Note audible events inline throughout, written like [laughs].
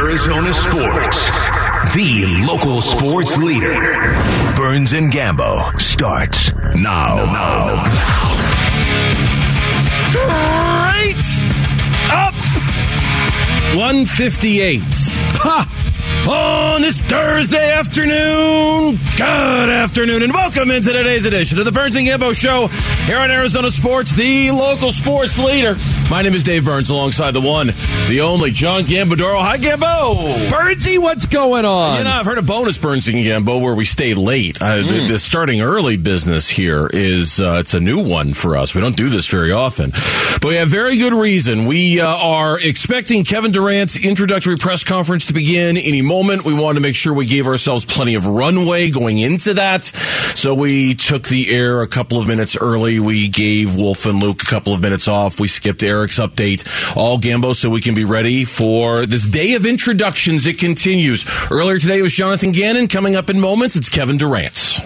Arizona sports. The local sports leader. Burns and Gambo starts now. Now. Straight up 158. Ha! On this Thursday afternoon, good afternoon, and welcome into today's edition of the Burns and Gambo Show here on Arizona Sports, the local sports leader. My name is Dave Burns, alongside the one, the only John Gambadoro. Hi, Gambo. Burnsy, what's going on? You know, I've heard a bonus Burns and Gambo where we stay late. Uh, the, the starting early business here is uh, it's a new one for us. We don't do this very often, but we have very good reason. We uh, are expecting Kevin Durant's introductory press conference to begin any moment. We wanted to make sure we gave ourselves plenty of runway going into that, so we took the air a couple of minutes early. We gave Wolf and Luke a couple of minutes off. We skipped Eric's update, all Gambo, so we can be ready for this day of introductions. It continues. Earlier today was Jonathan Gannon. Coming up in moments, it's Kevin Durant.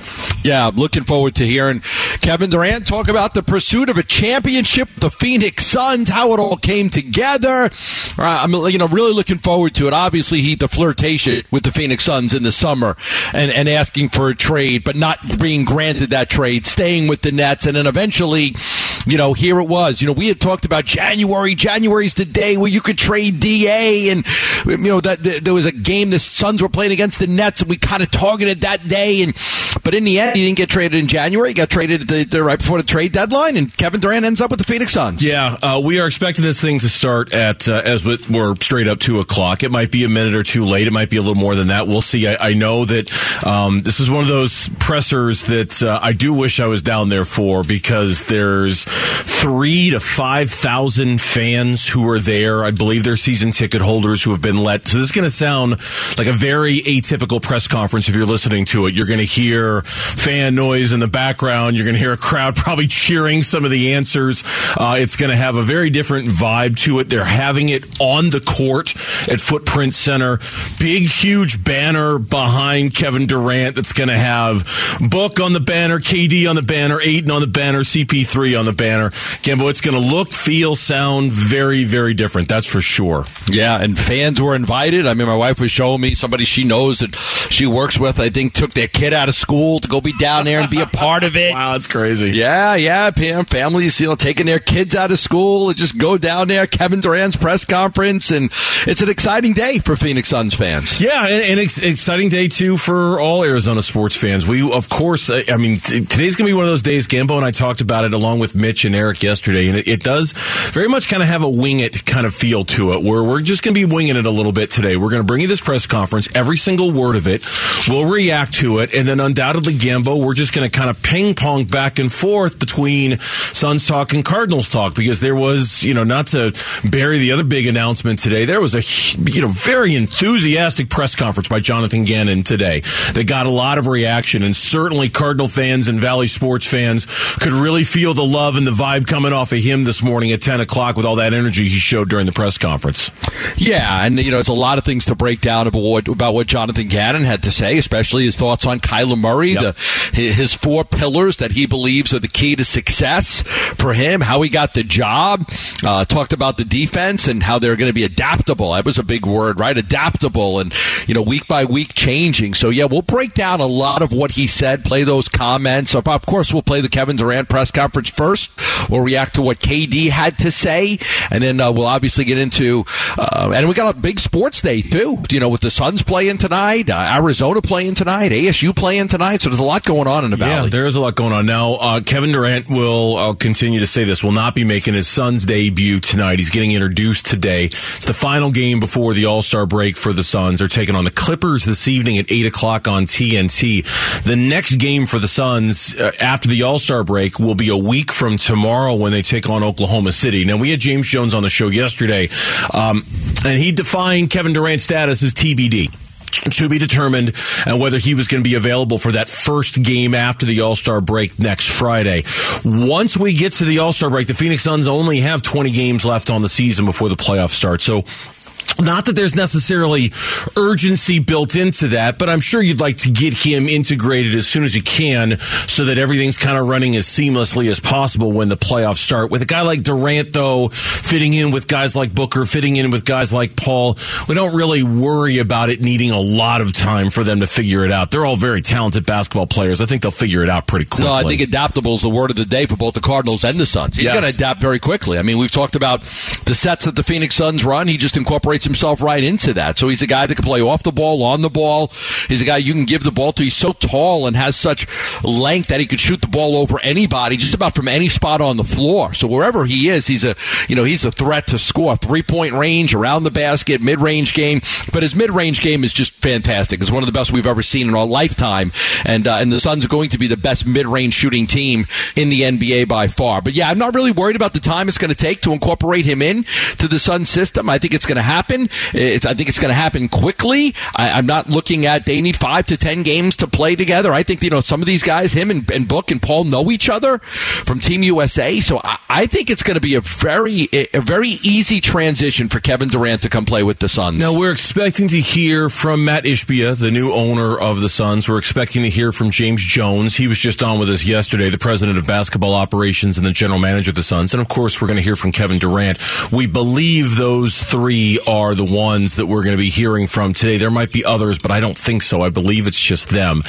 Yeah, I'm looking forward to hearing Kevin Durant talk about the pursuit of a championship, the Phoenix Suns, how it all came together. Uh, I'm you know really looking forward to it. Obviously, he the flirtation with the Phoenix Suns in the summer and and asking for a trade, but not being granted that trade, staying with the Nets, and then eventually, you know, here it was. You know, we had talked about January. January's the day where you could trade Da, and you know that, that there was a game the Suns were playing against the Nets, and we kind of targeted that day, and but in the end, he didn't get traded in January. He got traded the, the, right before the trade deadline, and Kevin Durant ends up with the Phoenix Suns. Yeah, uh, we are expecting this thing to start at uh, as we're straight up two o'clock. It might be a minute or two late. It might be a little more than that. We'll see. I, I know that um, this is one of those pressers that uh, I do wish I was down there for because there's three to five thousand fans who are there. I believe they're season ticket holders who have been let. So this is going to sound like a very atypical press conference if you're listening to it. You're going to hear fan noise in the background. You're going to hear a crowd [laughs] probably cheering some of the answers. Uh, it's going to have a very different vibe to it. They're having it on the court at Footprint Center. Big, huge banner behind Kevin Durant that's going to have Book on the banner, KD on the banner, Ayton on the banner, CP3 on the banner. Gambo, it's going to look, feel, sound very, very different. That's for sure. Yeah, and fans were invited. I mean, my wife was showing me somebody she knows that she works with. I think took their kid out of school to go be down there and be a part of it. [laughs] wow, that's crazy. Yeah, yeah, Pam. Families, you know, taking their kids out of school and just go down there. Kevin Durant's press conference, and it's an exciting day for Phoenix Suns fans. Yeah, and, and ex- exciting day too for all Arizona sports fans. We, of course, I, I mean, t- today's gonna be one of those days. Gambo and I talked about it along with Mitch and Eric yesterday, and it, it does very much kind of have a wing it kind of feel to it, where we're just gonna be winging it a little bit today. We're gonna bring you this press conference, every single word of it. We'll react to it, and then undoubtedly, Gambo, we're just gonna kind of ping pong back and forth between Suns talk and Cardinals talk because there was, you know, not to bury the other big announcement today, there was a, you know, very enthusiastic press conference by Jonathan Gannon today that got a lot of reaction and certainly Cardinal fans and Valley sports fans could really feel the love and the vibe coming off of him this morning at 10 o'clock with all that energy he showed during the press conference. Yeah, and you know, it's a lot of things to break down about what, about what Jonathan Gannon had to say, especially his thoughts on Kyler Murray, Yep. the, his four pillars that he believes are the key to success for him, how he got the job. Uh, talked about the defense and how they're going to be adaptable. That was a big word, right? Adaptable and you know, week by week changing. So yeah, we'll break down a lot of what he said, play those comments. Of of course, we'll play the Kevin Durant press conference first. We'll react to what KD had to say, and then uh, we'll obviously get into. Uh, and we got a big sports day too. You know, with the Suns playing tonight, uh, Arizona playing tonight, ASU playing tonight. So there's a lot going on in the valley. Yeah, there is a lot going on now. Uh, Kevin Durant will, I'll continue to say this, will not be making his Suns debut tonight. He's getting introduced today. It's the final game before the All Star break for the Suns. They're taking on the Clippers this evening at 8 o'clock on TNT. The next game for the Suns uh, after the All Star break will be a week from tomorrow when they take on Oklahoma City. Now, we had James Jones on the show yesterday, um, and he defined Kevin Durant's status as TBD to be determined and whether he was going to be available for that first game after the All-Star break next Friday. Once we get to the All-Star break, the Phoenix Suns only have 20 games left on the season before the playoffs start. So not that there's necessarily urgency built into that, but I'm sure you'd like to get him integrated as soon as you can so that everything's kind of running as seamlessly as possible when the playoffs start. With a guy like Durant, though, fitting in with guys like Booker, fitting in with guys like Paul, we don't really worry about it needing a lot of time for them to figure it out. They're all very talented basketball players. I think they'll figure it out pretty quickly. No, I think adaptable is the word of the day for both the Cardinals and the Suns. He's yes. going to adapt very quickly. I mean, we've talked about the sets that the Phoenix Suns run. He just incorporates himself right into that. So he's a guy that can play off the ball, on the ball. He's a guy you can give the ball to. He's so tall and has such length that he could shoot the ball over anybody, just about from any spot on the floor. So wherever he is, he's a you know he's a threat to score. Three point range, around the basket, mid range game. But his mid range game is just fantastic. It's one of the best we've ever seen in our lifetime. And uh, and the Suns are going to be the best mid range shooting team in the NBA by far. But yeah, I'm not really worried about the time it's going to take to incorporate him in to the Sun system. I think it's going to happen. It's, I think it's going to happen quickly. I, am not looking at they need five to ten games to play together. I think you know some of these guys, him and, and Book and Paul, know each other from Team USA. So I, I think it's going to be a very a very easy transition for Kevin Durant to come play with the Suns. Now we're expecting to hear from Matt Ishbia, the new owner of the Suns. We're expecting to hear from James Jones. He was just on with us yesterday, the president of basketball operations and the general manager of the Suns. And of course, we're going to hear from Kevin Durant. We believe those three are the ones that we're going to be hearing from today. There might be others, but I don't think so. I believe it's just them.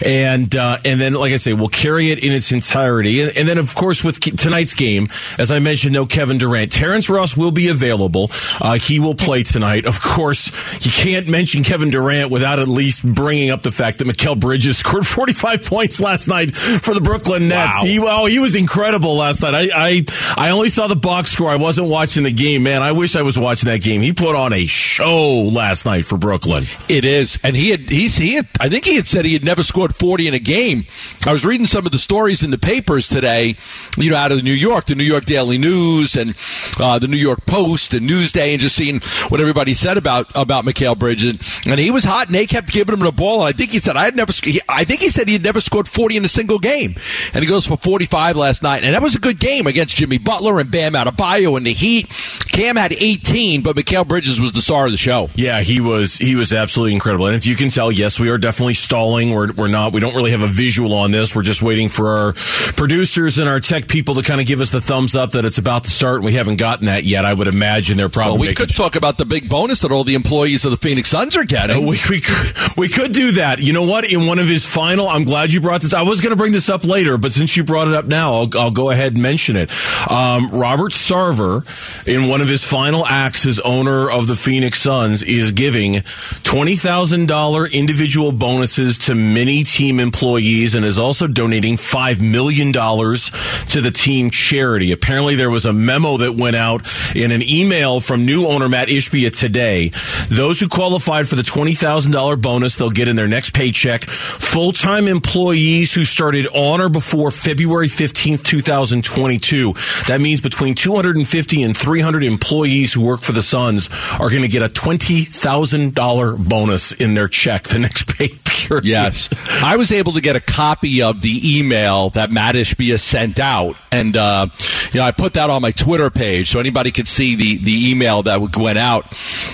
And uh, and then, like I say, we'll carry it in its entirety. And, and then, of course, with tonight's game, as I mentioned, no Kevin Durant. Terrence Ross will be available. Uh, he will play tonight. Of course, you can't mention Kevin Durant without at least bringing up the fact that Mikal Bridges [laughs] scored 45 points last night for the Brooklyn Nets. Wow. He, well, he was incredible last night. I, I I only saw the box score. I wasn't watching the game. Man, I wish I was watching that game. He put on a show last night for Brooklyn. It is, and he had he's he had, I think he had said he had never scored forty in a game. I was reading some of the stories in the papers today, you know, out of New York, the New York Daily News and uh, the New York Post and Newsday, and just seeing what everybody said about about Mikal Bridges, and he was hot, and they kept giving him the ball. I think he said I had never, I think he said he had never scored forty in a single game, and he goes for forty five last night, and that was a good game against Jimmy Butler and Bam Adebayo and the Heat. Cam had eighteen, but Mikal Bridges was the star of the show. Yeah, he was he was absolutely incredible. And if you can tell, yes, we are definitely stalling. We're we're not we don't really have a visual on this. We're just waiting for our producers and our tech people to kind of give us the thumbs up that it's about to start. And we haven't gotten that yet. I would imagine they're probably. Well, we could talk about the big bonus that all the employees of the Phoenix Suns are getting. [laughs] we, we could, we could do that. You know what? In one of his final, I'm glad you brought this. I was going to bring this up later, but since you brought it up now, I'll, I'll go ahead and mention it. Um, Robert Sarver, in one of his final acts as owner of the Phoenix Suns, is giving $20,000 individual bonuses to many team employees and is also donating $5 million to the team charity. Apparently, there was a memo that went out in an email from new owner Matt Ishbia today. Those who qualified for the $20,000 bonus they'll get in their next paycheck, full time employees who started on or before February 15th, 2022. That means between 250 and 300 employees who work for the Suns are going to get a $20,000 bonus in their check the next pay period. Yes. I was able to get a copy of the email that Matt Ishbia sent out. And, uh, you know, I put that on my Twitter page so anybody could see the, the email that went out.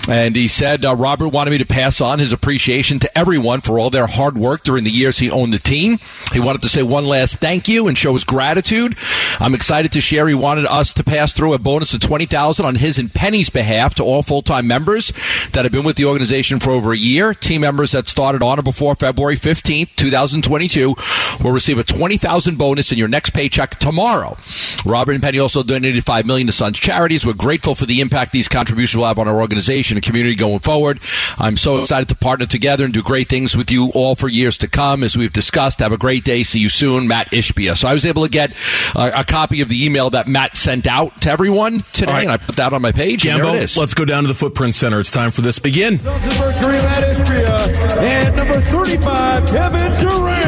And he said, uh, Robert wanted me to pass on his appreciation to everyone for all their hard work during the years he owned the team. He wanted to say one last thank you and show his gratitude. I'm excited to share he wanted us to pass through a bonus of 20000 on his and Penny's behalf to all full-time members that have been with the organization for over a year. Team members that started on or before February 15th, 2022 will receive a 20000 bonus in your next paycheck tomorrow. Robert and Penny also donated 5 million to Suns charities. We're grateful for the impact these contributions will have on our organization and community going forward. I'm so excited to partner together and do great things with you all for years to come. As we've discussed, have a great day. See you soon, Matt Ishbia. So I was able to get uh, a copy of the email that Matt sent out to everyone today, right. and I put that on my page. Gambo, let's go down to the Footprint Center. It's time for this begin. and number 35, Kevin Durant.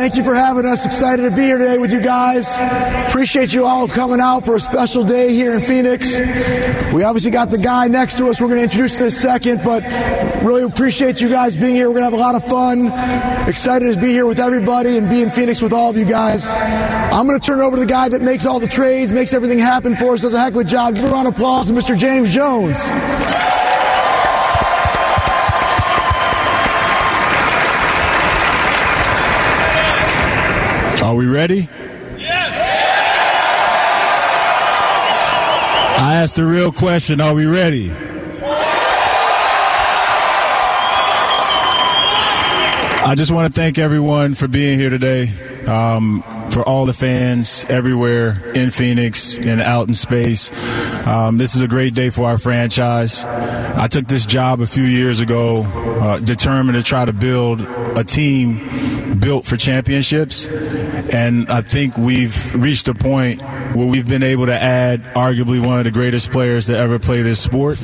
Thank you for having us. Excited to be here today with you guys. Appreciate you all coming out for a special day here in Phoenix. We obviously got the guy next to us we're going to introduce in a second, but really appreciate you guys being here. We're going to have a lot of fun. Excited to be here with everybody and be in Phoenix with all of you guys. I'm going to turn it over to the guy that makes all the trades, makes everything happen for us, does a heck of a job. Give a round of applause to Mr. James Jones. Are we ready? Yes! I asked the real question. Are we ready? I just want to thank everyone for being here today. Um, for all the fans everywhere in Phoenix and out in space. Um, this is a great day for our franchise. I took this job a few years ago, uh, determined to try to build a team built for championships. And I think we've reached a point where we've been able to add arguably one of the greatest players to ever play this sport.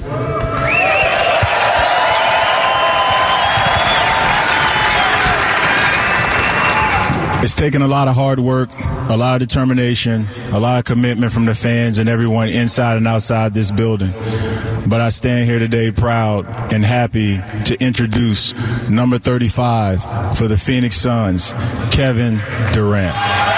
It's taken a lot of hard work, a lot of determination, a lot of commitment from the fans and everyone inside and outside this building. But I stand here today proud and happy to introduce number 35 for the Phoenix Suns, Kevin Durant.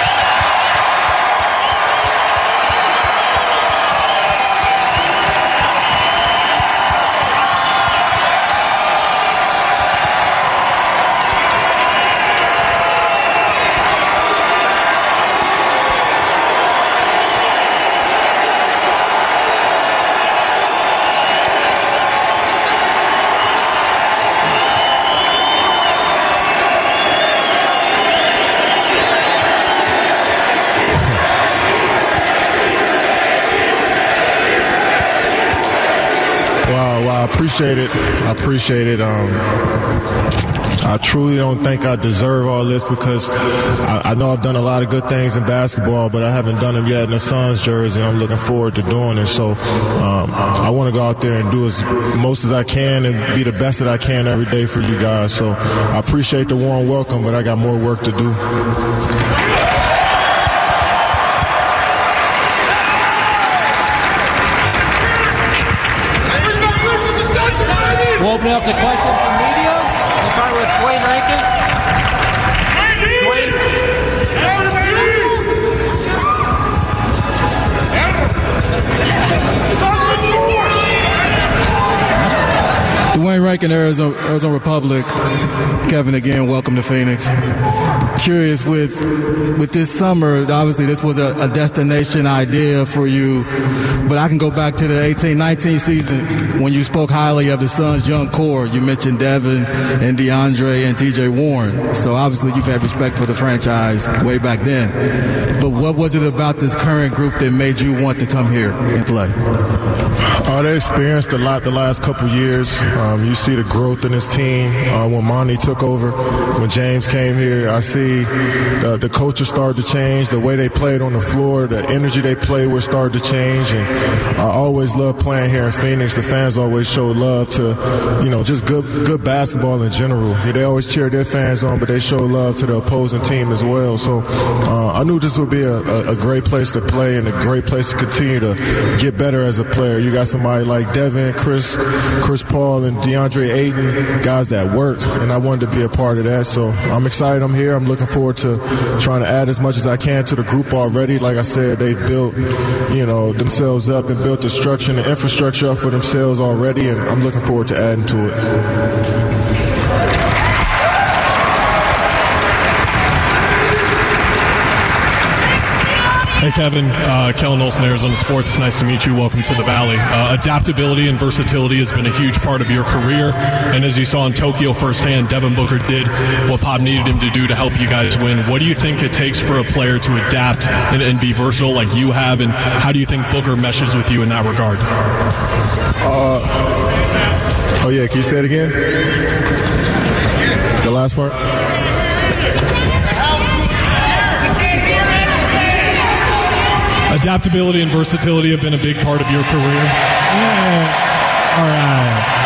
Appreciate it. I appreciate it. Um, I truly don't think I deserve all this because I, I, know I've done a lot of good things in basketball, but I haven't done them yet in the Suns jersey, and I'm looking forward to doing it. So um, I want to go out there and do as most as I can and be the best that I can every day for you guys. So I appreciate the warm welcome, but I got more work to do. We'll open it Rankin, Arizona, Arizona Republic. Kevin, again, welcome to Phoenix. Curious with with this summer, obviously this was a, a destination idea for you, but I can go back to the 18-19 season when you spoke highly of the Suns' young core. You mentioned Devin and DeAndre and TJ Warren. So obviously you've had respect for the franchise way back then. But what was it about this current group that made you want to come here and play? Uh, they experienced a lot the last couple years. Um, you see the growth in this team. Uh, when Monty took over, when James came here, I see the, the coaches started to change. The way they played on the floor, the energy they played with started to change. And I always loved playing here in Phoenix. The fans always show love to, you know, just good good basketball in general. They always cheer their fans on, but they show love to the opposing team as well. So uh, I knew this would be a, a, a great place to play and a great place to continue to get better as a player. You got somebody like Devin, Chris, Chris Paul, and DeAndre Ayton, guys that work, and I wanted to be a part of that. So I'm excited. I'm here. I'm looking forward to trying to add as much as I can to the group already. Like I said, they built, you know, themselves up and built the structure and the infrastructure up for themselves already, and I'm looking forward to adding to it. Kevin. Uh, Kellan Olson, Arizona Sports. Nice to meet you. Welcome to the Valley. Uh, adaptability and versatility has been a huge part of your career. And as you saw in Tokyo firsthand, Devin Booker did what Pop needed him to do to help you guys win. What do you think it takes for a player to adapt and, and be versatile like you have? And how do you think Booker meshes with you in that regard? Uh, oh, yeah. Can you say it again? The last part? Adaptability and versatility have been a big part of your career. Yeah. All right.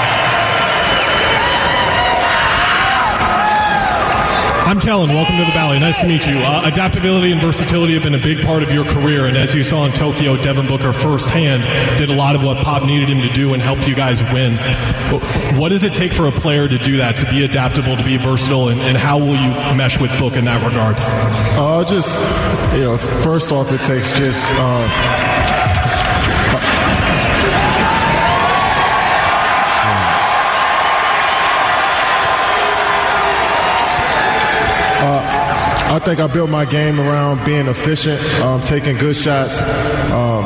I'm Kellan. Welcome to the Valley. Nice to meet you. Uh, adaptability and versatility have been a big part of your career, and as you saw in Tokyo, Devin Booker firsthand did a lot of what Pop needed him to do and helped you guys win. What does it take for a player to do that, to be adaptable, to be versatile, and, and how will you mesh with Book in that regard? Uh, just, you know, first off, it takes just. Uh, I think I built my game around being efficient, um, taking good shots, um,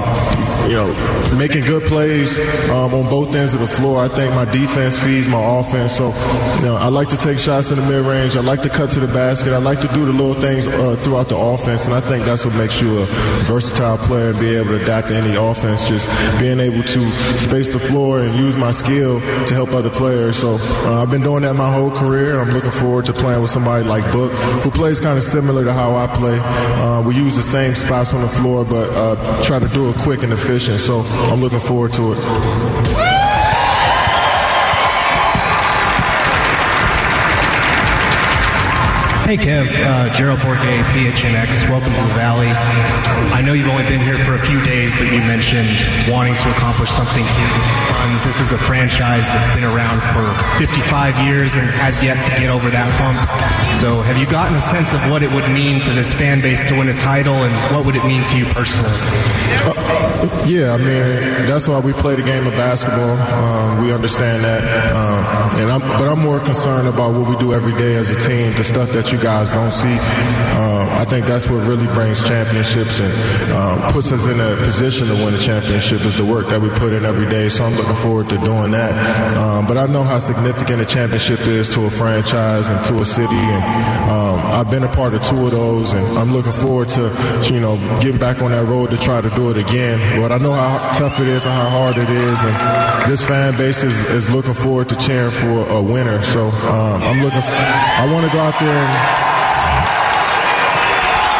you know, making good plays um, on both ends of the floor. I think my defense feeds my offense. So, you know, I like to take shots in the mid range. I like to cut to the basket. I like to do the little things uh, throughout the offense, and I think that's what makes you a versatile player and be able to adapt to any offense. Just being able to space the floor and use my skill to help other players. So, uh, I've been doing that my whole career. I'm looking forward to playing with somebody like Book, who plays kind of similar to how I play. Uh, we use the same spots on the floor, but uh, try to do it quick and efficient. So I'm looking forward to it. Hey, Kev. Uh, Gerald Bourguet, PHNX. Welcome to the Valley. I know you've only been here for a few days, but you mentioned wanting to accomplish something here with the Suns. This is a franchise that's been around for 55 years and has yet to get over that hump. So, have you gotten a sense of what it would mean to this fan base to win a title, and what would it mean to you personally? Uh, yeah, I mean that's why we play the game of basketball. Um, we understand that, um, and I'm, but I'm more concerned about what we do every day as a team, the stuff that you guys don't see. Um, I think that's what really brings championships and um, puts us in a position to win a championship is the work that we put in every day. So I'm looking forward to doing that. Um, but I know how significant a championship is to a franchise and to a city, and um, I've been a part of two of those, and I'm looking forward to you know getting back on that road to try to do it again. But I know how tough it is and how hard it is, and this fan base is, is looking forward to cheering for a winner. So um, I'm looking. For, I want to go out there and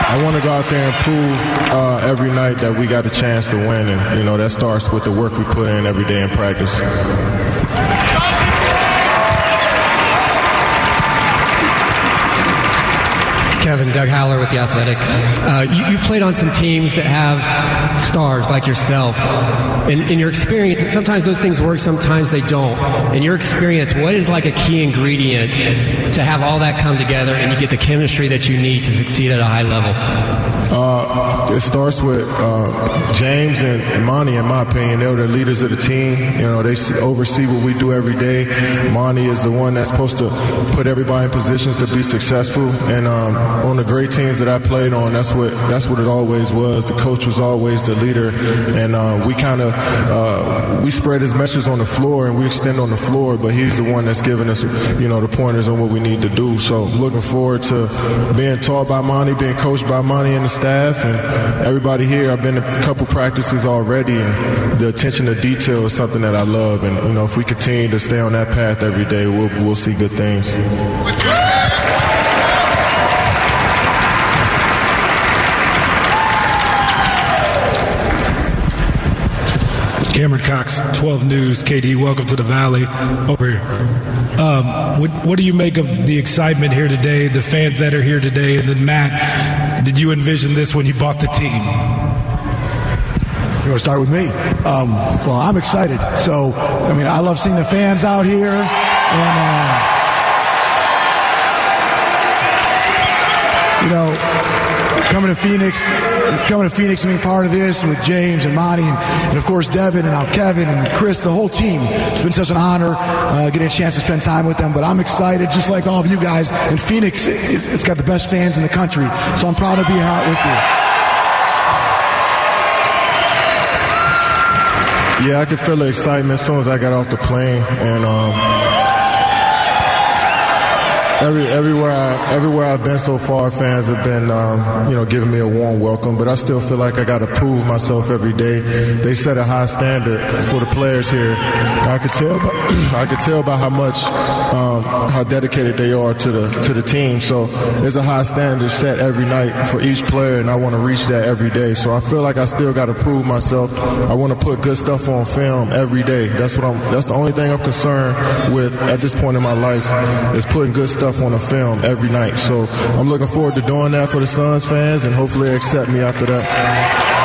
I want to go out there and prove uh, every night that we got a chance to win, and you know that starts with the work we put in every day in practice. Kevin, Doug Haller with The Athletic. Uh, you, have played on some teams that have stars like yourself. In, in your experience, and sometimes those things work, sometimes they don't. In your experience, what is like a key ingredient to have all that come together and you get the chemistry that you need to succeed at a high level? Uh, it starts with uh, James and, Monty, in my opinion. They're the leaders of the team. You know, they oversee what we do every day. Monty is the one that's supposed to put everybody in positions to be successful. And um, on the great teams that I played on, that's what that's what it always was. The coach was always the leader, and uh, we kind of uh, we spread his message on the floor and we extend on the floor. But he's the one that's giving us, you know, the pointers on what we need to do. So looking forward to being taught by Monty, being coached by Monty and the staff and everybody here. I've been a couple practices already, and the attention to detail is something that I love. And you know, if we continue to stay on that path every day, we'll we'll see good things. Cameron Cox, 12 News, KD. Welcome to the Valley. Over here. Um, what, what, do you make of the excitement here today, the fans that are here today, and then Matt? Did you envision this when you bought the team? You want to start with me? Um, well, I'm excited. So, I mean, I love seeing the fans out here, and uh, you know coming to Phoenix, coming to Phoenix and being part of this with James and Monty and, and, of course Devin and now Kevin and Chris, the whole team. It's been such an honor uh, getting a chance to spend time with them. But I'm excited, just like all of you guys. And Phoenix, it's, it's got the best fans in the country, so I'm proud to be here with you. Yeah, I could feel the excitement as soon as I got off the plane, and. Um, Every, everywhere I, everywhere I've been so far, fans have been um, you know giving me a warm welcome. But I still feel like I got to prove myself every day. They set a high standard for the players here. I could tell by, [clears throat] I could tell by how much um, Um, how dedicated they are to the to the team. So there's a high standard set every night for each player, and I want to reach that every day. So I feel like I still got to prove myself. I want to put good stuff on film every day. That's what I'm. That's the only thing I'm concerned with at this point in my life is putting good stuff on the film every night. So I'm looking forward to doing that for the Suns fans, and hopefully accept me after that.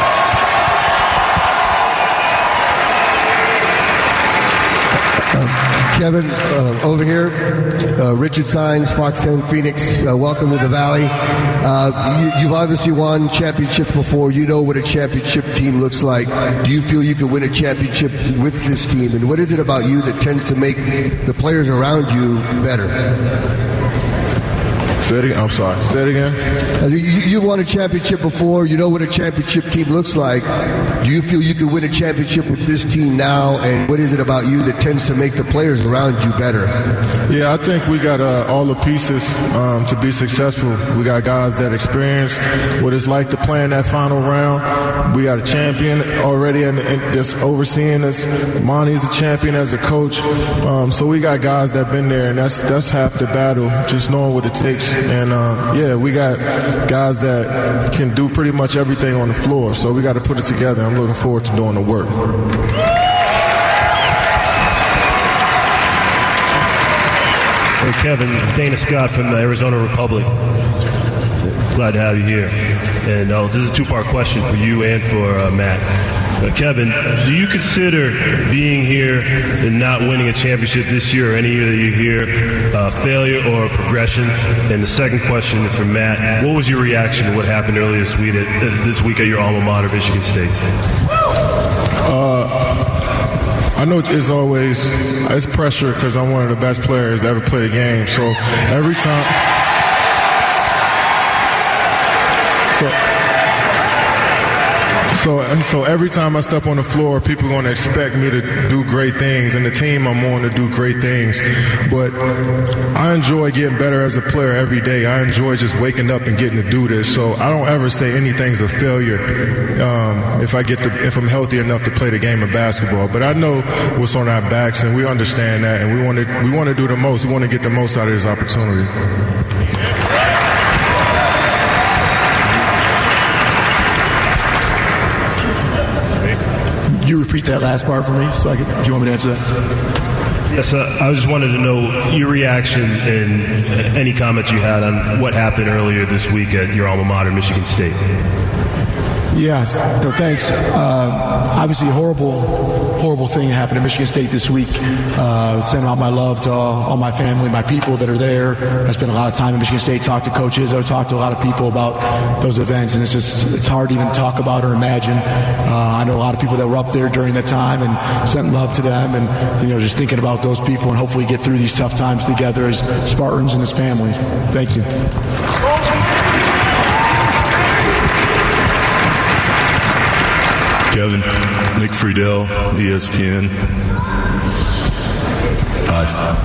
Kevin, uh, over here, uh, Richard Signs, Fox 10 Phoenix. Uh, welcome to the Valley. Uh, you, have obviously won championships before. You know what a championship team looks like. Do you feel you can win a championship with this team? And what is it about you that tends to make the players around you better? Say it again. I'm sorry. Say it again. Uh, you, you won a championship before. You know what a championship team looks like. Do you feel you can win a championship with this team now? And what is it about you that tends to make the players around you better? Yeah, I think we got uh, all the pieces um, to be successful. We got guys that experience what it's like to play in that final round. We got a champion already and, that's overseeing us. Monty's a champion as a coach. Um, so we got guys that have been there, and that's that's half the battle. Just knowing what it takes and uh, yeah, we got guys that can do pretty much everything on the floor. So we got to put it together. I'm looking forward to doing the work. Hey, Kevin, Dana Scott from the Arizona Republic. Glad to have you here. And uh, this is a two part question for you and for uh, Matt. Uh, Kevin, do you consider being here and not winning a championship this year or any year that you're here uh, failure or progression? And the second question for Matt, what was your reaction to what happened earlier this week at, uh, this week at your alma mater, Michigan State? Uh, I know it's always it's pressure because I'm one of the best players to ever play the game. So every time. So so, so every time I step on the floor, people are going to expect me to do great things, and the team I'm on to do great things. But I enjoy getting better as a player every day. I enjoy just waking up and getting to do this. So I don't ever say anything's a failure um, if I get if I'm healthy enough to play the game of basketball. But I know what's on our backs, and we understand that, and we want to we want to do the most. We want to get the most out of this opportunity. Repeat that last part for me so I can, do you want me to answer that? Yes, uh, I just wanted to know your reaction and any comments you had on what happened earlier this week at your alma mater, Michigan State. Yeah, so thanks. Uh, obviously, horrible, horrible thing happened at Michigan State this week. Uh, send out my love to all, all, my family, my people that are there. I spent a lot of time at Michigan State, talked to coaches, I talked to a lot of people about those events, and it's just it's hard to even talk about or imagine. Uh, I know a lot of people that were up there during that time and sent love to them, and you know just thinking about those people and hopefully get through these tough times together as Spartans and as families. Thank you. Kevin, Nick Friedell, ESPN. Hi. Uh,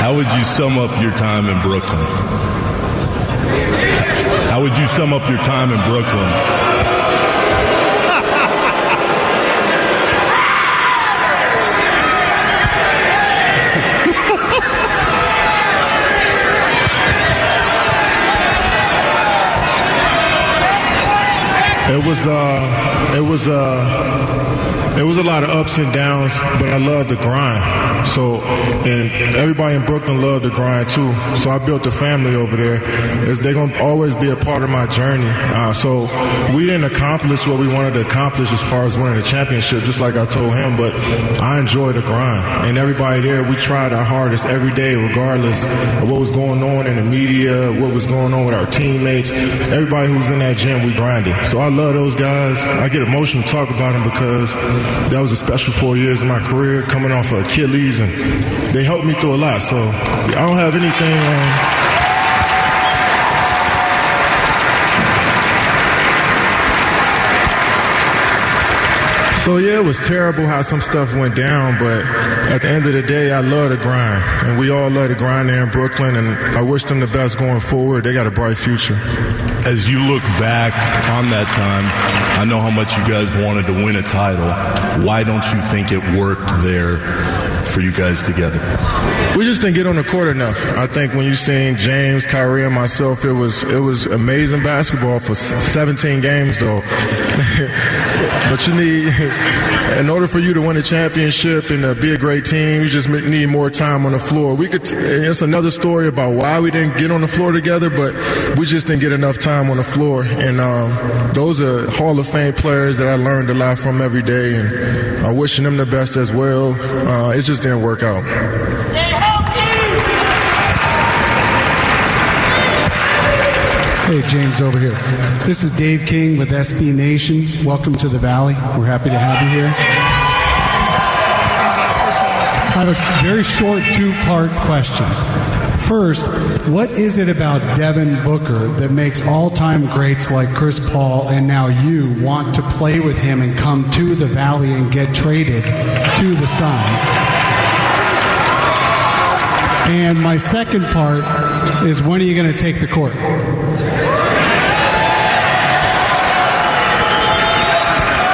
how would you sum up your time in Brooklyn? How would you sum up your time in Brooklyn? It was uh, it was uh, it was a lot of ups and downs, but I love the grind. So, and everybody in Brooklyn loved the grind too. So I built a family over there. They're gonna always be a part of my journey. Uh, so we didn't accomplish what we wanted to accomplish as far as winning a championship, just like I told him. But I enjoy the grind, and everybody there, we tried our hardest every day, regardless of what was going on in the media, what was going on with our teammates. Everybody who's in that gym, we grinded. So I love those guys. I get emotional talking about them because that was a special four years of my career, coming off of Achilles and they helped me through a lot. So I don't have anything. Um, So yeah, it was terrible how some stuff went down, but at the end of the day, I love the grind, and we all love the grind there in Brooklyn, and I wish them the best going forward. They got a bright future. As you look back on that time, I know how much you guys wanted to win a title. Why don't you think it worked there for you guys together? We just didn't get on the court enough. I think when you seen James, Kyrie, and myself, it was it was amazing basketball for 17 games though. [laughs] but you need, [laughs] in order for you to win a championship and uh, be a great team, you just need more time on the floor. We could. It's another story about why we didn't get on the floor together, but we just didn't get enough time on the floor. And um, those are Hall of Fame players that I learned a lot from every day, and I'm wishing them the best as well. Uh, it just didn't work out. Hey, James, over here. This is Dave King with SB Nation. Welcome to the Valley. We're happy to have you here. I have a very short two part question. First, what is it about Devin Booker that makes all time greats like Chris Paul and now you want to play with him and come to the Valley and get traded to the Suns? And my second part is when are you going to take the court?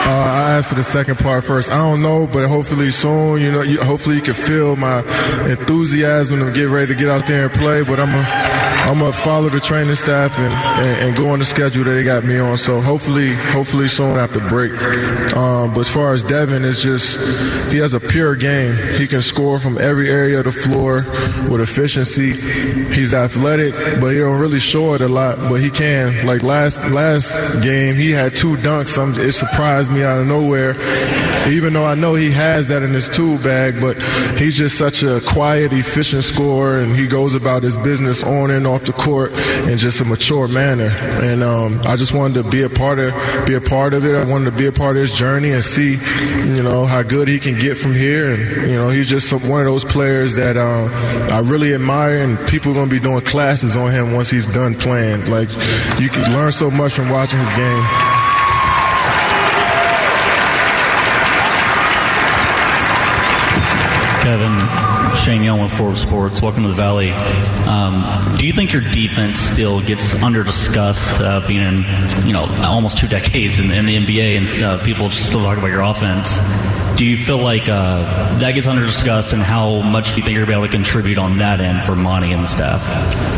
Uh, I answer the second part first. I don't know, but hopefully soon, you know, you, hopefully you can feel my enthusiasm and get ready to get out there and play. But I'm a, I'm gonna follow the training staff and, and, and, go on the schedule that they got me on. So hopefully, hopefully soon after break. Um, but as far as Devin, it's just he has a pure game. He can score from every area of the floor with efficiency. He's athletic, but he don't really show it a lot. But he can. Like last last game, he had two dunks. I'm, it surprised me out of nowhere. Even though I know he has that in his tool bag, but he's just such a quiet, efficient scorer, and he goes about his business on and off the court in just a mature manner. And um, I just wanted to be a part of be a part of it. I wanted to be a part of his journey and see, you know, how good he can get from here. And you know, he's just one of those players that uh, I really admire, and people are going to be doing classes on him once he's done playing. Like you can learn so much from watching his game. Kevin, Shane Young with Forbes Sports. Welcome to the Valley. Um, do you think your defense still gets under discussed, uh, being in you know almost two decades in, in the NBA, and uh, people still talk about your offense? Do you feel like uh, that gets under discussed, and how much do you think you're going to be able to contribute on that end for Monty and the staff?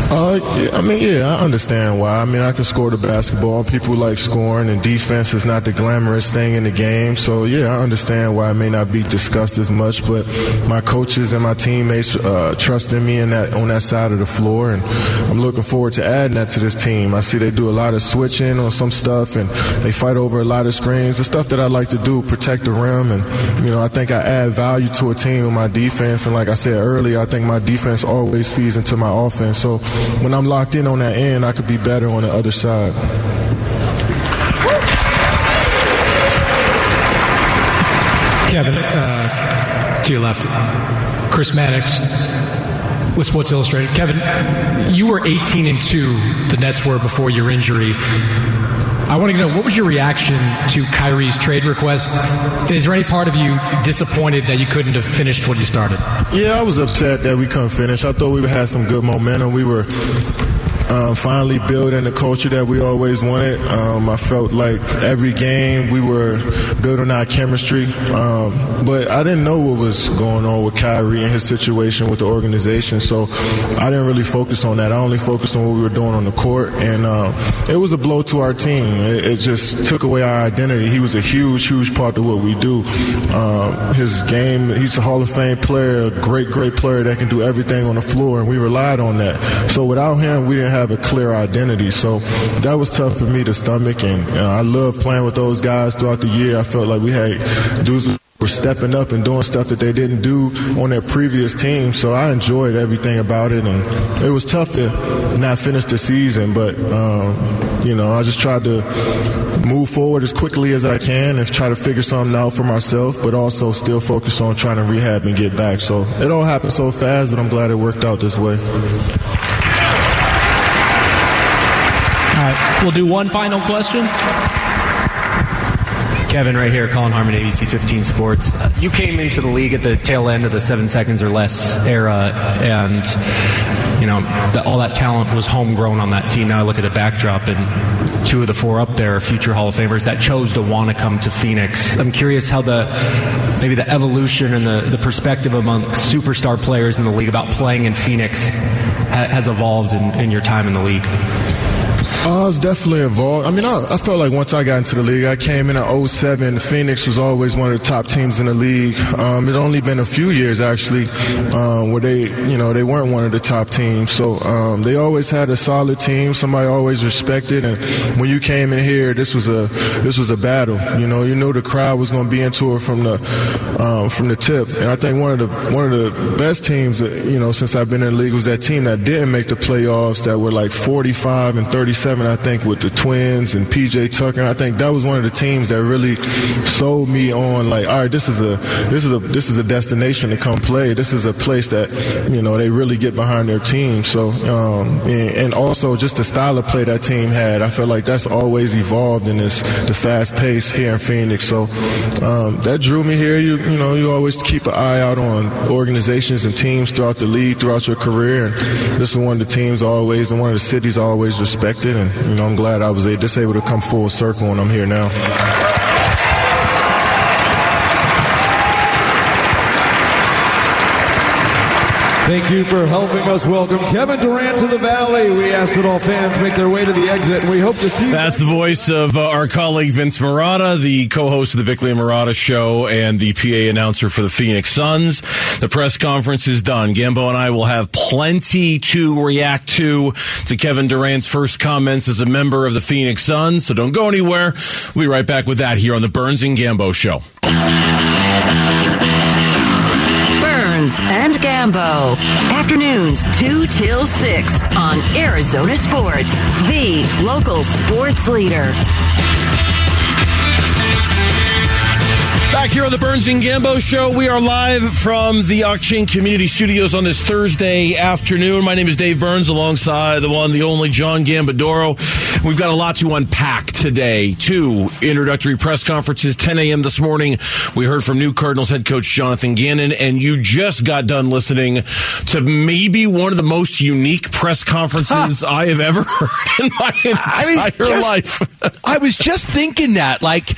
Uh, I mean, yeah, I understand why. I mean, I can score the basketball. People like scoring, and defense is not the glamorous thing in the game. So, yeah, I understand why it may not be discussed as much. But my coaches and my teammates uh, trust in me in that on that side of the floor, and I'm looking forward to adding that to this team. I see they do a lot of switching on some stuff, and they fight over a lot of screens. The stuff that I like to do, protect the rim, and you know, I think I add value to a team with my defense. And like I said earlier, I think my defense always feeds into my offense. So when I'm locked in on that end, I could be better on the other side. Kevin, uh, to your left, Chris Mannix with Sports Illustrated. Kevin, you were 18 and 2, the Nets were before your injury. I want to know what was your reaction to Kyrie's trade request? Is there any part of you disappointed that you couldn't have finished what you started? Yeah, I was upset that we couldn't finish. I thought we had some good momentum. We were um, finally building the culture that we always wanted. Um, I felt like every game we were building our chemistry, um, but I didn't know what was going on with Kyrie and his situation with the organization, so I didn't really focus on that. I only focused on what we were doing on the court, and uh, it was a blow to our team. It, it, just took away our identity. He was a huge, huge part of what we do. Um, his game, he's a Hall of Fame player, a great, great player that can do everything on the floor, and we relied on that. So without him, we didn't have have a clear identity. So that was tough for me to stomach. And you know, I love playing with those guys throughout the year. I felt like we had dudes were stepping up and doing stuff that they didn't do on their previous team. So I enjoyed everything about it, and it was tough to not finish the season. But um, you know, I just tried to move forward as quickly as I can and try to figure something out for myself, but also still focus on trying to rehab and get back. So it all happened so fast, but I'm glad it worked out this way. All right, we'll do one final question. Kevin, right here, Colin Harmon, ABC 15 Sports. Uh, you came into the league at the tail end of the seven seconds or less era, and you know the, all that talent was homegrown on that team. Now I look at the backdrop, and two of the four up there are future Hall of Famers that chose to want to come to Phoenix. I'm curious how the maybe the evolution and the, the perspective among superstar players in the league about playing in Phoenix ha- has evolved in, in your time in the league. Uh, was definitely involved. I mean, I, I, felt like once I got into the league, I came in at 07. Phoenix was always one of the top teams in the league. Um, it only been a few years actually um, where they, you know, they weren't one of the top teams. So um, they always had a solid team. Somebody always respected. And when you came in here, this was a this was a battle. You know, you knew the crowd was going to be into it from the um, from the tip. And I think one of the one of the best teams, that, you know, since I've been in the league was that team that didn't make the playoffs that were like 45 and 37. I think with the Twins and PJ Tucker. And I think that was one of the teams that really sold me on like, all right, this is a this is a this is a destination to come play. This is a place that you know they really get behind their team. So um, and also just the style of play that team had, I feel like that's always evolved in this the fast pace here in Phoenix. So um, that drew me here. You you know you always keep an eye out on organizations and teams throughout the league throughout your career, and this is one of the teams always and one of the cities always respected and you know, I'm glad I was just able to come full circle and I'm here now. Thank you for helping us welcome Kevin Durant to the Valley. We ask that all fans make their way to the exit, and we hope to see. You. That's the voice of uh, our colleague Vince Marotta, the co-host of the Bickley and Marotta Show, and the PA announcer for the Phoenix Suns. The press conference is done. Gambo and I will have plenty to react to to Kevin Durant's first comments as a member of the Phoenix Suns. So don't go anywhere. We'll be right back with that here on the Burns and Gambo Show. Burns and Gambo. Afternoons 2 till 6 on Arizona Sports, the local sports leader. Back here on the Burns and Gambo Show, we are live from the Auction Community Studios on this Thursday afternoon. My name is Dave Burns, alongside the one, the only John Gambadoro. We've got a lot to unpack today. Two introductory press conferences, 10 a.m. this morning. We heard from new Cardinals head coach Jonathan Gannon, and you just got done listening to maybe one of the most unique press conferences huh. I have ever [laughs] heard in my entire just, life. [laughs] I was just thinking that. Like,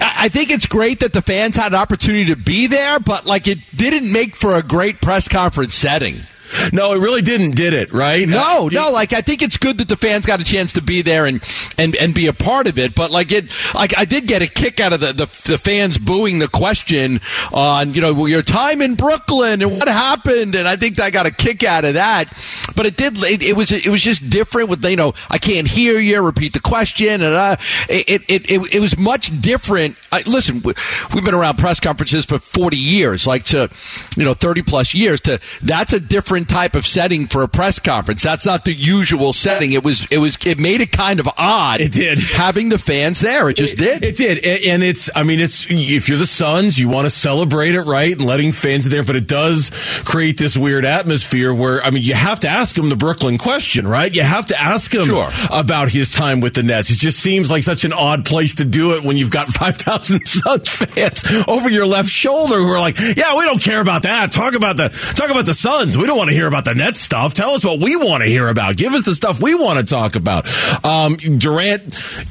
I think it's great that the fans had an opportunity to be there, but like it didn't make for a great press conference setting. No, it really didn't, did it? Right? No, no. Like I think it's good that the fans got a chance to be there and and and be a part of it. But like it, like I did get a kick out of the the, the fans booing the question on you know your time in Brooklyn and what happened, and I think I got a kick out of that. But it did. It, it was it was just different with you know I can't hear you. Repeat the question, and uh, it, it it it was much different. I, listen, we've been around press conferences for forty years, like to you know thirty plus years. To that's a different type of setting for a press conference. That's not the usual setting. It was it was it made it kind of odd. It did [laughs] having the fans there. It just it, did. It did, and it's I mean it's if you're the Suns, you want to celebrate it, right, and letting fans there, but it does create this weird atmosphere where I mean you have to ask him the Brooklyn question, right? You have to ask him sure. about his time with the Nets. It just seems like such an odd place to do it when you've got [laughs] five thousand Suns fans over your left shoulder who are like, yeah, we don't care about that. Talk about the talk about the Suns. We don't want to hear about the Nets stuff. Tell us what we want to hear about. Give us the stuff we want to talk about. Um, Durant,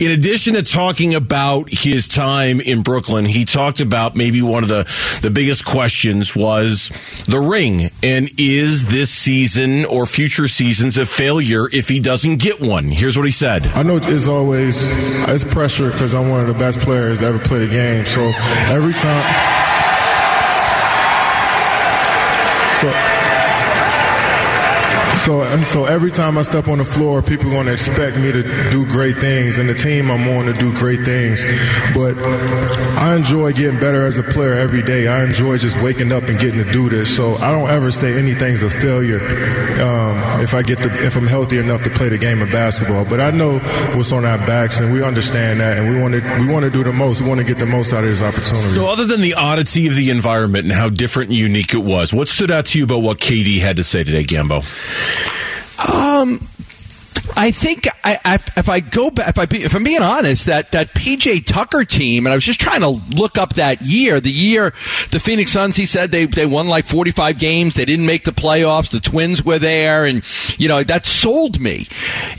in addition to talking about his time in Brooklyn, he talked about maybe one of the, the biggest questions was the ring. And is this season or future seasons a failure if he doesn't get one? Here's what he said. I know it's always, it's pressure because I'm one of the best players to ever play the game. So every time. So so, so every time I step on the floor, people are going to expect me to do great things, and the team I'm on to do great things. But I enjoy getting better as a player every day. I enjoy just waking up and getting to do this. So I don't ever say anything's a failure um, if I get the if I'm healthy enough to play the game of basketball. But I know what's on our backs, and we understand that, and we want to we want to do the most. We want to get the most out of this opportunity. So, other than the oddity of the environment and how different and unique it was, what stood out to you about what KD had to say today, Gambo? Um, I think I, I if I go back, if I be, if I'm being honest, that that PJ Tucker team, and I was just trying to look up that year. The year the Phoenix Suns, he said they they won like 45 games. They didn't make the playoffs. The Twins were there, and you know that sold me.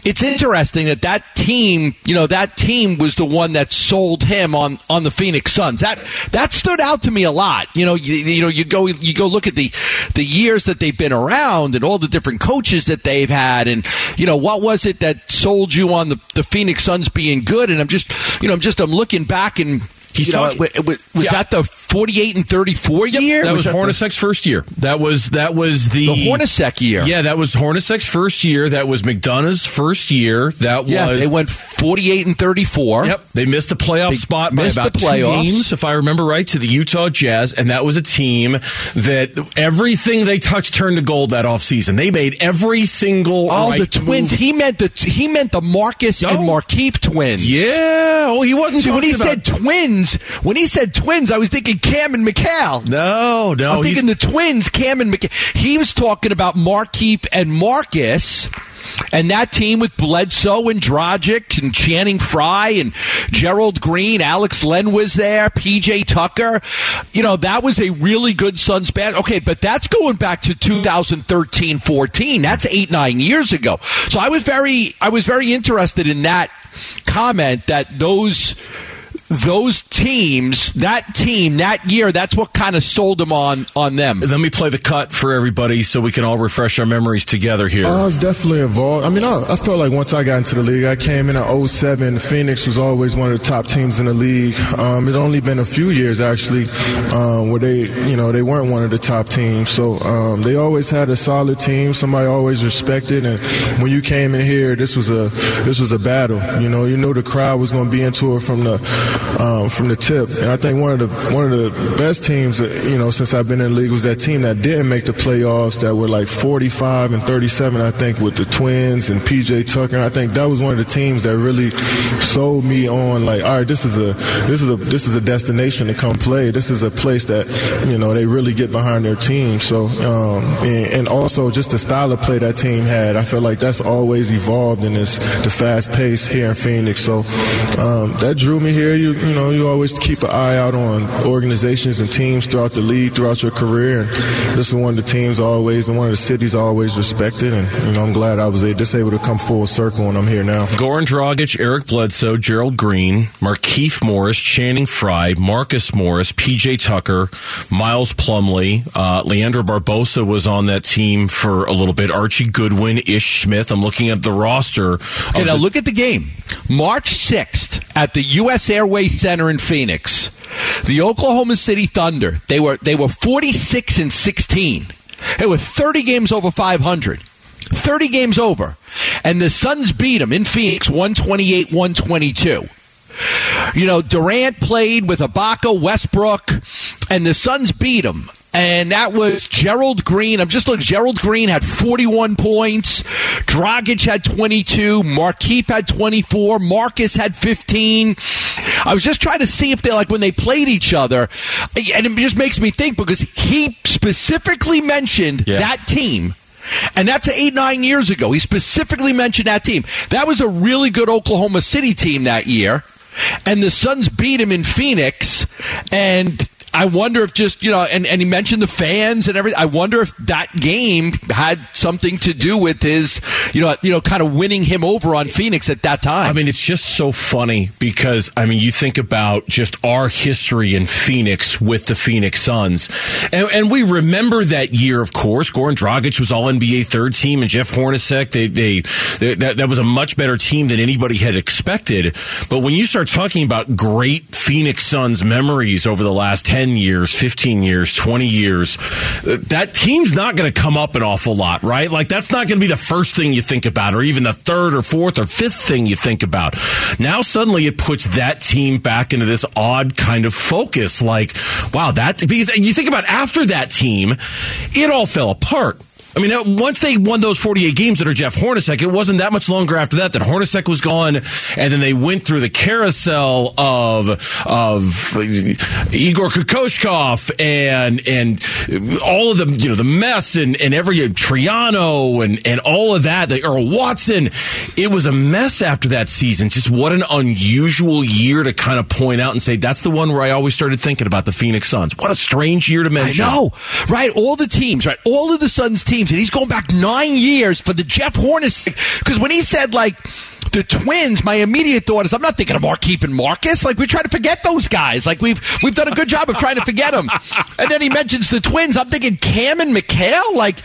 It's interesting that that team, you know, that team was the one that sold him on on the Phoenix Suns. That that stood out to me a lot. You know, you, you know, you go you go look at the the years that they've been around and all the different coaches that they've had, and you know, what was it that sold you on the the Phoenix Suns being good? And I'm just, you know, I'm just I'm looking back and. He's you know, talking- wa- wa- was Yeah. that the 48 and 34 year? That was, the- Hornacek's first year. That was that was the, The Hornacek year. Yeah, that was Hornacek's first year. That was McDonough's first year. That Yeah, was they went 48 and 34. Yep, they missed the playoff They spot by about the two games, if I remember right, to the Utah Jazz, and that was a team that everything they touched turned to gold that offseason. They made every single Oh, right the twins. move. He meant the he meant the Marcus and Markieff twins. Yeah. Oh, he wasn't See, when he talking said twins, when he said twins, I was thinking Cam and Mikal. No, no, I'm thinking the twins, Cam and Mikal. He was talking about Markieff and Marcus. And that team with Bledsoe and Dragic and Channing Frye and Gerald Green, Alex Len was there, PJ Tucker. You know, that was a really good Suns band. Okay, but that's going back to 2013 14. That's eight, nine years ago. So I was very, I was very interested in that comment that those those teams, that team, that year, that's what kind of sold them on on them. Let me play the cut for everybody so we can all refresh our memories together here. I was definitely involved. I mean, I, I felt like once I got into the league, I came in at 07. Phoenix was always one of the top teams in the league. Um, it only been a few years actually um, where they, you know, they weren't one of the top teams. So um, they always had a solid team. Somebody always respected. And when you came in here, this was a this was a battle. You know, you knew the crowd was going to be into it from the um, from the tip. And I think one of the one of the best teams, that, you know, since I've been in the league was that team that didn't make the playoffs that were like 45 and 37. I think with the Twins and PJ Tucker. I think that was one of the teams that really sold me on like, all right, this is a this is a this is a destination to come play. This is a place that you know they really get behind their team. So um, and, and also just the style of play that team had. I feel like that's always evolved in this the fast pace here in Phoenix. So um, that drew me here. You you know you always keep an eye out on organizations and teams throughout the league throughout your career. And this is one of the teams always and one of the cities I always respected. And you know I'm glad I was a- just able to come full circle and I'm here now. Goran Dragic, Eric Bledsoe, Gerald Green, Markieff Morris, Channing Frye, Marcus Morris, PJ Tucker, Miles Plumlee, uh, Leandro Barbosa was on that team for a little bit. Archie Goodwin, Ish Smith. I'm looking at the roster. Okay, now the- look at the game. March 6th at the U.S. Airways Center in Phoenix. The Oklahoma City Thunder, they were they were 46 and 16. They were 30 games over 500. 30 games over. And the Suns beat them in Phoenix 128 122. You know, Durant played with Ibaka, Westbrook, and the Suns beat him. And that was Gerald Green. I'm just looking. Gerald Green had 41 points. Dragic had 22. Markieff had 24. Marcus had 15. I was just trying to see if they like when they played each other, and it just makes me think because he specifically mentioned that team. And that's eight, nine years ago. He specifically mentioned that team. That was a really good Oklahoma City team that year. And the Suns beat him in Phoenix. And I wonder if just, you know, and, and he mentioned the fans and everything. I wonder if that game had something to do with his, you know, you know, kind of winning him over on Phoenix at that time. I mean, it's just so funny because I mean, you think about just our history in Phoenix with the Phoenix Suns, and, and we remember that year, of course. Goran Dragic was All NBA third team, and Jeff Hornacek. They, they, they that, that was a much better team than anybody had expected. But when you start talking about great Phoenix Suns memories over the last ten years, fifteen years, twenty years, that team's not going to come up an awful lot, right? Like that's not going to be the first thing you think about, or even the third or fourth or fifth thing you think about. Now suddenly it puts that team back into this odd kind of focus. Like, wow, that because you think about after that team, it all fell apart. I mean, uh, once they won those 48 games that are Jeff Hornacek, it wasn't that much longer after that that Hornacek was gone, and then they went through the carousel of of Igor Kokoshkov and and all of the you know the mess and and every Triano and and all of that, the Earl Watson, it was a mess after that season. Just what an unusual year to kind of point out and say that's the one where I always started thinking about the Phoenix Suns. What a strange year to mention. I know, right? All the teams, right? All of the Suns teams, and he's going back nine years for the Jeff Hornacek. Because when he said like the Twins, my immediate thought is I'm not thinking of Markieff and Marcus. Like we try to forget those guys. Like we've we've done a good job of trying to forget them. And then he mentions the Twins. I'm thinking Cam and Mikal. Like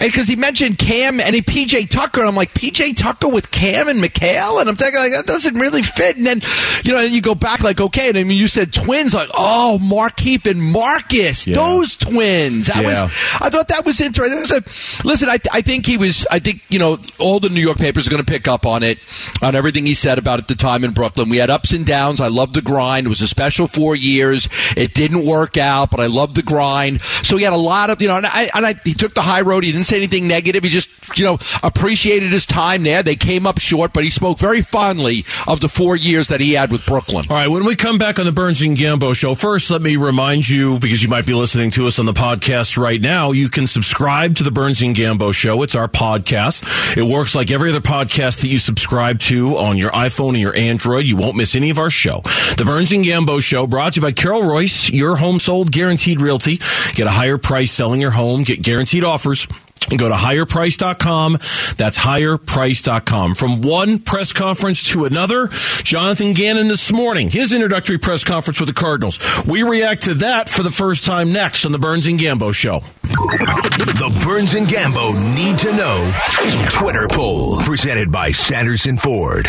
because he mentioned Cam and he, PJ Tucker. And I'm like PJ Tucker with Cam and Mikal. And I'm thinking like that doesn't really fit. And then you know, and you go back like okay. And I mean, you said Twins. Like oh, Markieff and Marcus. Yeah. Those twins. That Yeah. was I thought that was interesting. Was a- listen, I, I think he was. I think you know all the New York papers are going to pick up on it, on everything he said about at the time in Brooklyn. We had ups and downs. I loved the grind. It was a special four years. It didn't work out, but I loved the grind. So he had a lot of you know, and I, and I he took the high road. He didn't say anything negative. He just you know appreciated his time there. They came up short, but he spoke very fondly of the four years that he had with Brooklyn. All right, when we come back on the Burns and Gambo show, first let me remind you because you might be listening to us on the podcast right now, you can subscribe to the Burns and Gambo show. It's our podcast. It works like every other podcast that you subscribe to on your iPhone and your Android. You won't miss any of our show. The Burns and Gambo show brought to you by Carol Royse, your home sold guaranteed realty. Get a higher price selling your home, get guaranteed offers. And go to higherprice.com. That's higherprice.com. From one press conference to another, Jonathan Gannon this morning, his introductory press conference with the Cardinals. We react to that for the first time next on the Burns and Gambo show. The Burns and Gambo need to know Twitter poll presented by Sanderson Ford.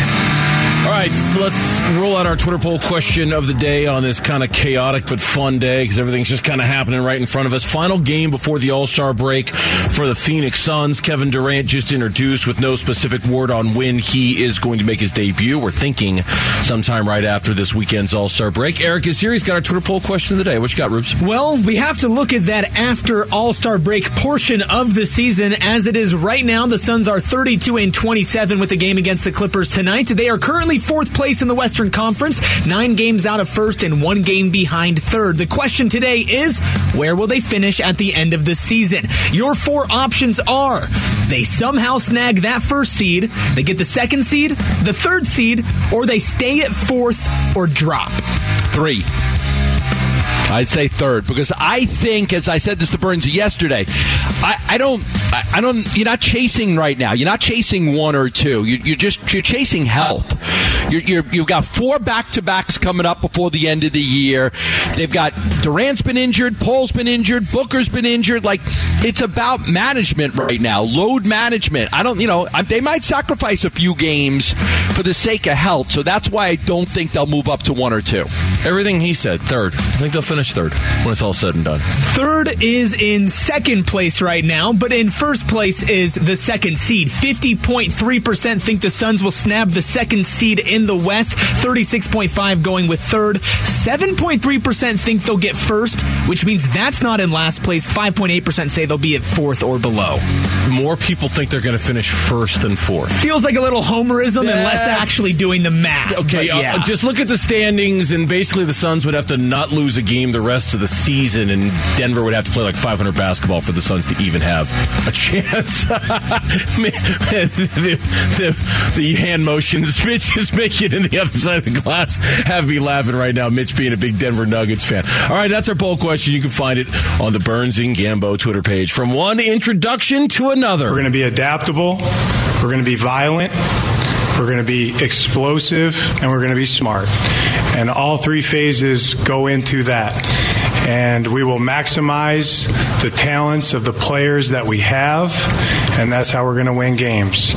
All right, so let's roll out our Twitter poll question of the day on this kind of chaotic but fun day because everything's just kind of happening right in front of us. Final game before the All Star break for the Phoenix Suns. Kevin Durant just introduced with no specific word on when he is going to make his debut. We're thinking sometime right after this weekend's All Star break. Eric is here. He's got our Twitter poll question of the day. What you got, Rubes? Well, we have to look at that after All Star break portion of the season. As it is right now, the Suns are 32 and 27 with the game against the Clippers tonight. They are currently fourth place in the Western Conference, nine games out of first and one game behind third. The question today is where will they finish at the end of the season? Your four options are they somehow snag that first seed, they get the second seed, the third seed, or they stay at fourth or drop. Three. I'd say third because I think, as I said this to Burns yesterday, I, I don't, I, I don't. You're not chasing right now. You're not chasing one or two. You, you're just you're chasing health. You're, you're, you've got four back to backs coming up before the end of the year. They've got Durant's been injured, Paul's been injured, Booker's been injured. Like it's about management right now, load management. I don't, you know, I- they might sacrifice a few games for the sake of health. So that's why I don't think they'll move up to one or two. Everything he said, third. I think they'll finish third when it's all said and done. Third is in second place right now, but in first place is the second seed. 50.3% think the Suns will snap the second seed in the West. 36.5 going with third. 7.3% think they'll get first, which means that's not in last place. 5.8% say they'll be at fourth or below. More people think they're going to finish first than fourth. Feels like a little homerism and less actually doing the math. Okay, uh, yeah. just look at the standings, and basically the Suns would have to not lose a game the rest of the season, and Denver would have to play like 500 basketball for the Suns to even have a [laughs] chance. [laughs] [laughs] the, the, the hand motions Mitch is making in the other side of the glass have me laughing right now. Mitch being a big Denver Nuggets fan. All right, that's our poll question. You can find it on the Burns and Gambo Twitter page. From one introduction to another. We're going to be adaptable. We're going to be violent. We're going to be explosive and we're going to be smart. And all three phases go into that. And we will maximize the talents of the players that we have, and that's how we're going to win games.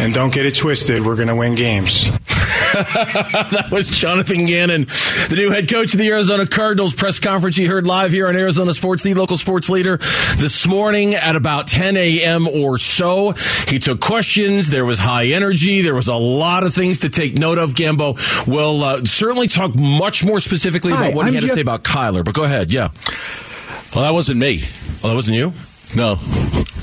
And don't get it twisted, we're going to win games. [laughs] that was Jonathan Gannon, the new head coach of the Arizona Cardinals press conference you heard live here on Arizona Sports, the local sports leader, this morning at about 10 a.m. or so. He took questions. There was high energy. There was a lot of things to take note of. Gambo will uh, certainly talk much more specifically Hi, about what I'm he had to say about Kyler, but go ahead. Yeah. Well, that wasn't me. Oh, that wasn't you? No.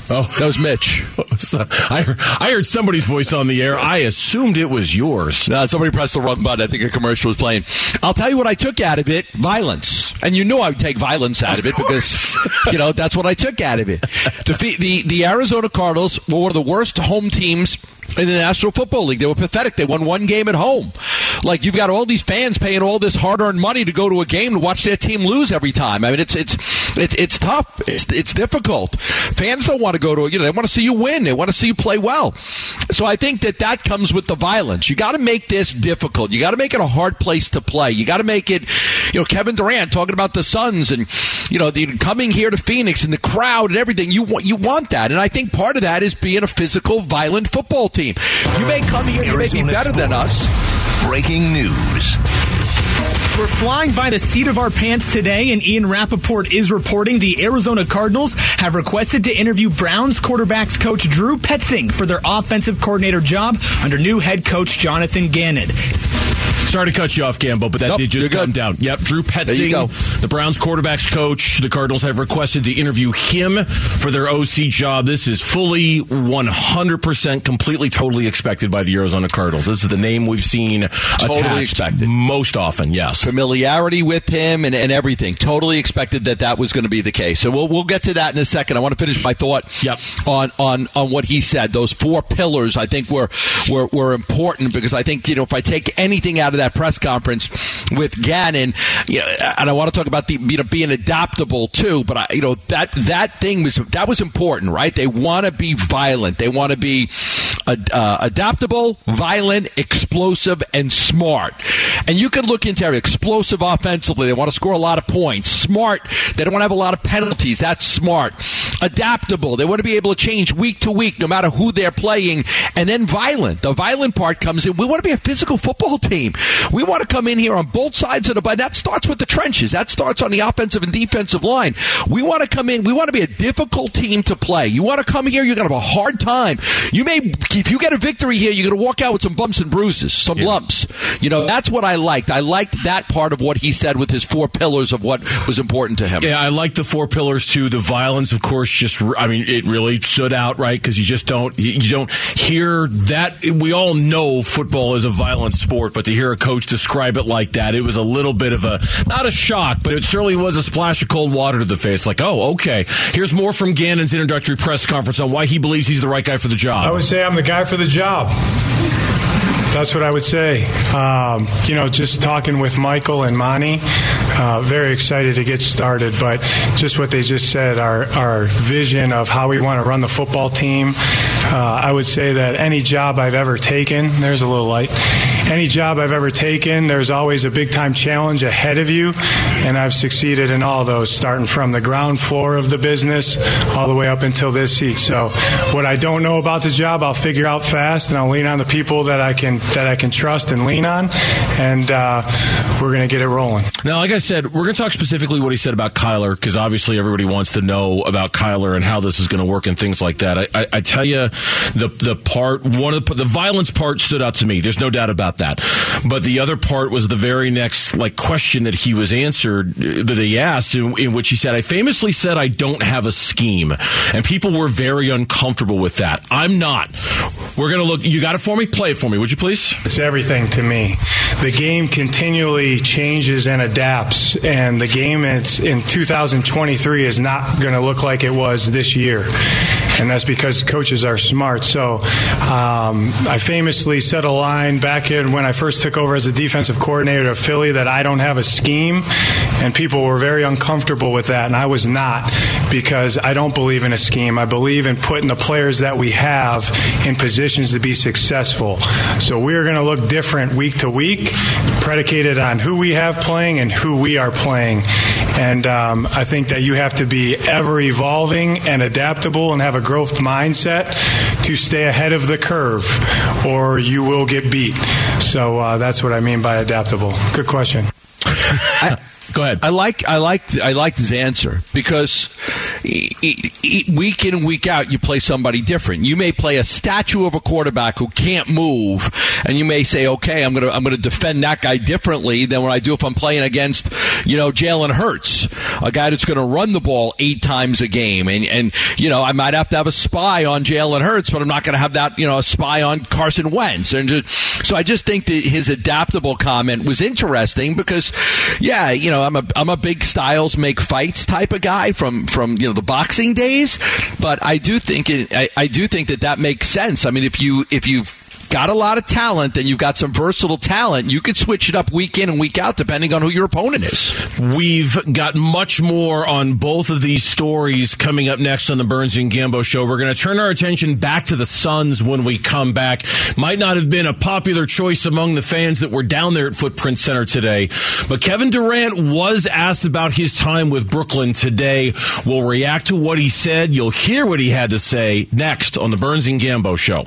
Oh, that was Mitch. [laughs] I heard, I heard somebody's voice on the air. I assumed it was yours. No, somebody pressed the wrong button. I think a commercial was playing. I'll tell you what I took out of it: violence. and you knew I would take violence out of, of it because you know that's what I took out of it. Defeat the the Arizona Cardinals were one of the worst home teams in the National Football League. They were pathetic. They won one game at home. Like you've got all these fans paying all this hard-earned money to go to a game to watch their team lose every time. I mean, it's it's it's it's tough. It's it's difficult. Fans don't want to go to you know they want to see you win. They want to see you play well. So I think that that comes with the violence. You got to make this difficult. You got to make it a hard place to play. You got to make it. You know, Kevin Durant talking about the Suns and you know the coming here to Phoenix and the crowd and everything. You want you want that, and I think part of that is being a physical, violent football team. You may come here, you may be better than us. Breaking news. We're flying by the seat of our pants today, and Ian Rapoport is reporting the Arizona Cardinals have requested to interview Browns quarterbacks coach Drew Petzing for their offensive coordinator job under new head coach Jonathan Gannon. Sorry to cut you off, Gambo, but that nope, did just come down. Yep, Drew Petzing, the Browns quarterbacks coach. The Cardinals have requested to interview him for their OC job. This is fully 100% completely, totally expected by the Arizona Cardinals. This is the name we've seen totally expected most often, yes. Familiarity with him and, and everything. Totally expected that that was going to be the case. So we'll, we'll get to that in a second. I want to finish my thought yep. on, on, on what he said. Those four pillars, I think, were, were, were important because I think, you know, if I take anything out of that press conference with Gannon, you know, and I want to talk about the you know being adaptable too. But I, you know that that thing was that was important, right? They want to be violent. They want to be uh, adaptable, violent, explosive, and smart. And you can look into every explosive offensively. They want to score a lot of points. Smart. They don't want to have a lot of penalties. That's smart. Adaptable. They want to be able to change week to week, no matter who they're playing. And then violent. The violent part comes in. We want to be a physical football team. We want to come in here on both sides of the ball. That starts with the trenches. That starts on the offensive and defensive line. We want to come in. We want to be a difficult team to play. You want to come here. You're going to have a hard time. You may, if you get a victory here, you're going to walk out with some bumps and bruises, some yeah. lumps. You know, that's what I liked. I liked that part of what he said with his four pillars of what was important to him. Yeah, I like the four pillars too. The violence, of course, just, I mean, it really stood out, right? Because you just don't, you don't hear that. We all know football is a violent sport, but to hear a coach describe it like that, it was a little bit of a not a shock, but it certainly was a splash of cold water to the face. Like, oh, okay. Here's more from Gannon's introductory press conference on why he believes he's the right guy for the job. I would say I'm the guy for the job. That's what I would say. Um, you know, just talking with Michael and Monty, uh, very excited to get started. But just what they just said, our, our vision of how we want to run the football team, uh, I would say that any job I've ever taken, there's a little light, any job I've ever taken, there's always a big time challenge ahead of you. And I've succeeded in all those, starting from the ground floor of the business all the way up until this seat. So, what I don't know about the job, I'll figure out fast, and I'll lean on the people that I can that I can trust and lean on, and uh, we're going to get it rolling. Now, like I said, we're going to talk specifically what he said about Kyler because obviously everybody wants to know about Kyler and how this is going to work and things like that. I, I, I tell you, the the part one of the the violence part stood out to me. There's no doubt about that. But the other part was the very next like question that he was answered that he asked in, in which he said, "I famously said I don't have a scheme," and people were very uncomfortable with that. I'm not. We're to look. You got it for me. Play it for me, would you please? It's everything to me. The game continually changes and adapts, and the game in 2023 is not going to look like it was this year, and that's because coaches are smart. So, um, I famously set a line back in when I first took over as a defensive coordinator of Philly that I don't have a scheme, and people were very uncomfortable with that, and I was not because I don't believe in a scheme. I believe in putting the players that we have in positions to be successful. So we're going to look different week to week, predicated on who we have playing and who we are playing. And um, I think that you have to be ever evolving and adaptable and have a growth mindset to stay ahead of the curve, or you will get beat. So uh, that's what I mean by adaptable. Good question. I, Go ahead. I like I like I liked his answer because week in and week out, you play somebody different. You may play a statue of a quarterback who can't move, and you may say, "Okay, I'm gonna I'm gonna defend that guy differently than what I do if I'm playing against, you know, Jalen Hurts, a guy that's going to run the ball eight times a game, and and you know, I might have to have a spy on Jalen Hurts, but I'm not going to have that, you know, a spy on Carson Wentz, and just, so I just think that his adaptable comment was interesting because, yeah, you know, I'm a I'm a big Styles make fights type of guy from from you know the boxing days, but I do think it, I, I do think that that makes sense. I mean, if you if you got a lot of talent and you've got some versatile talent, you could switch it up week in and week out depending on who your opponent is. We've got much more on both of these stories coming up next on the Burns and Gambo show. We're going to turn our attention back to the Suns when we come back. Might not have been a popular choice among the fans that were down there at Footprint Center today, but Kevin Durant was asked about his time with Brooklyn today. We'll react to what he said. You'll hear what he had to say next on the Burns and Gambo show.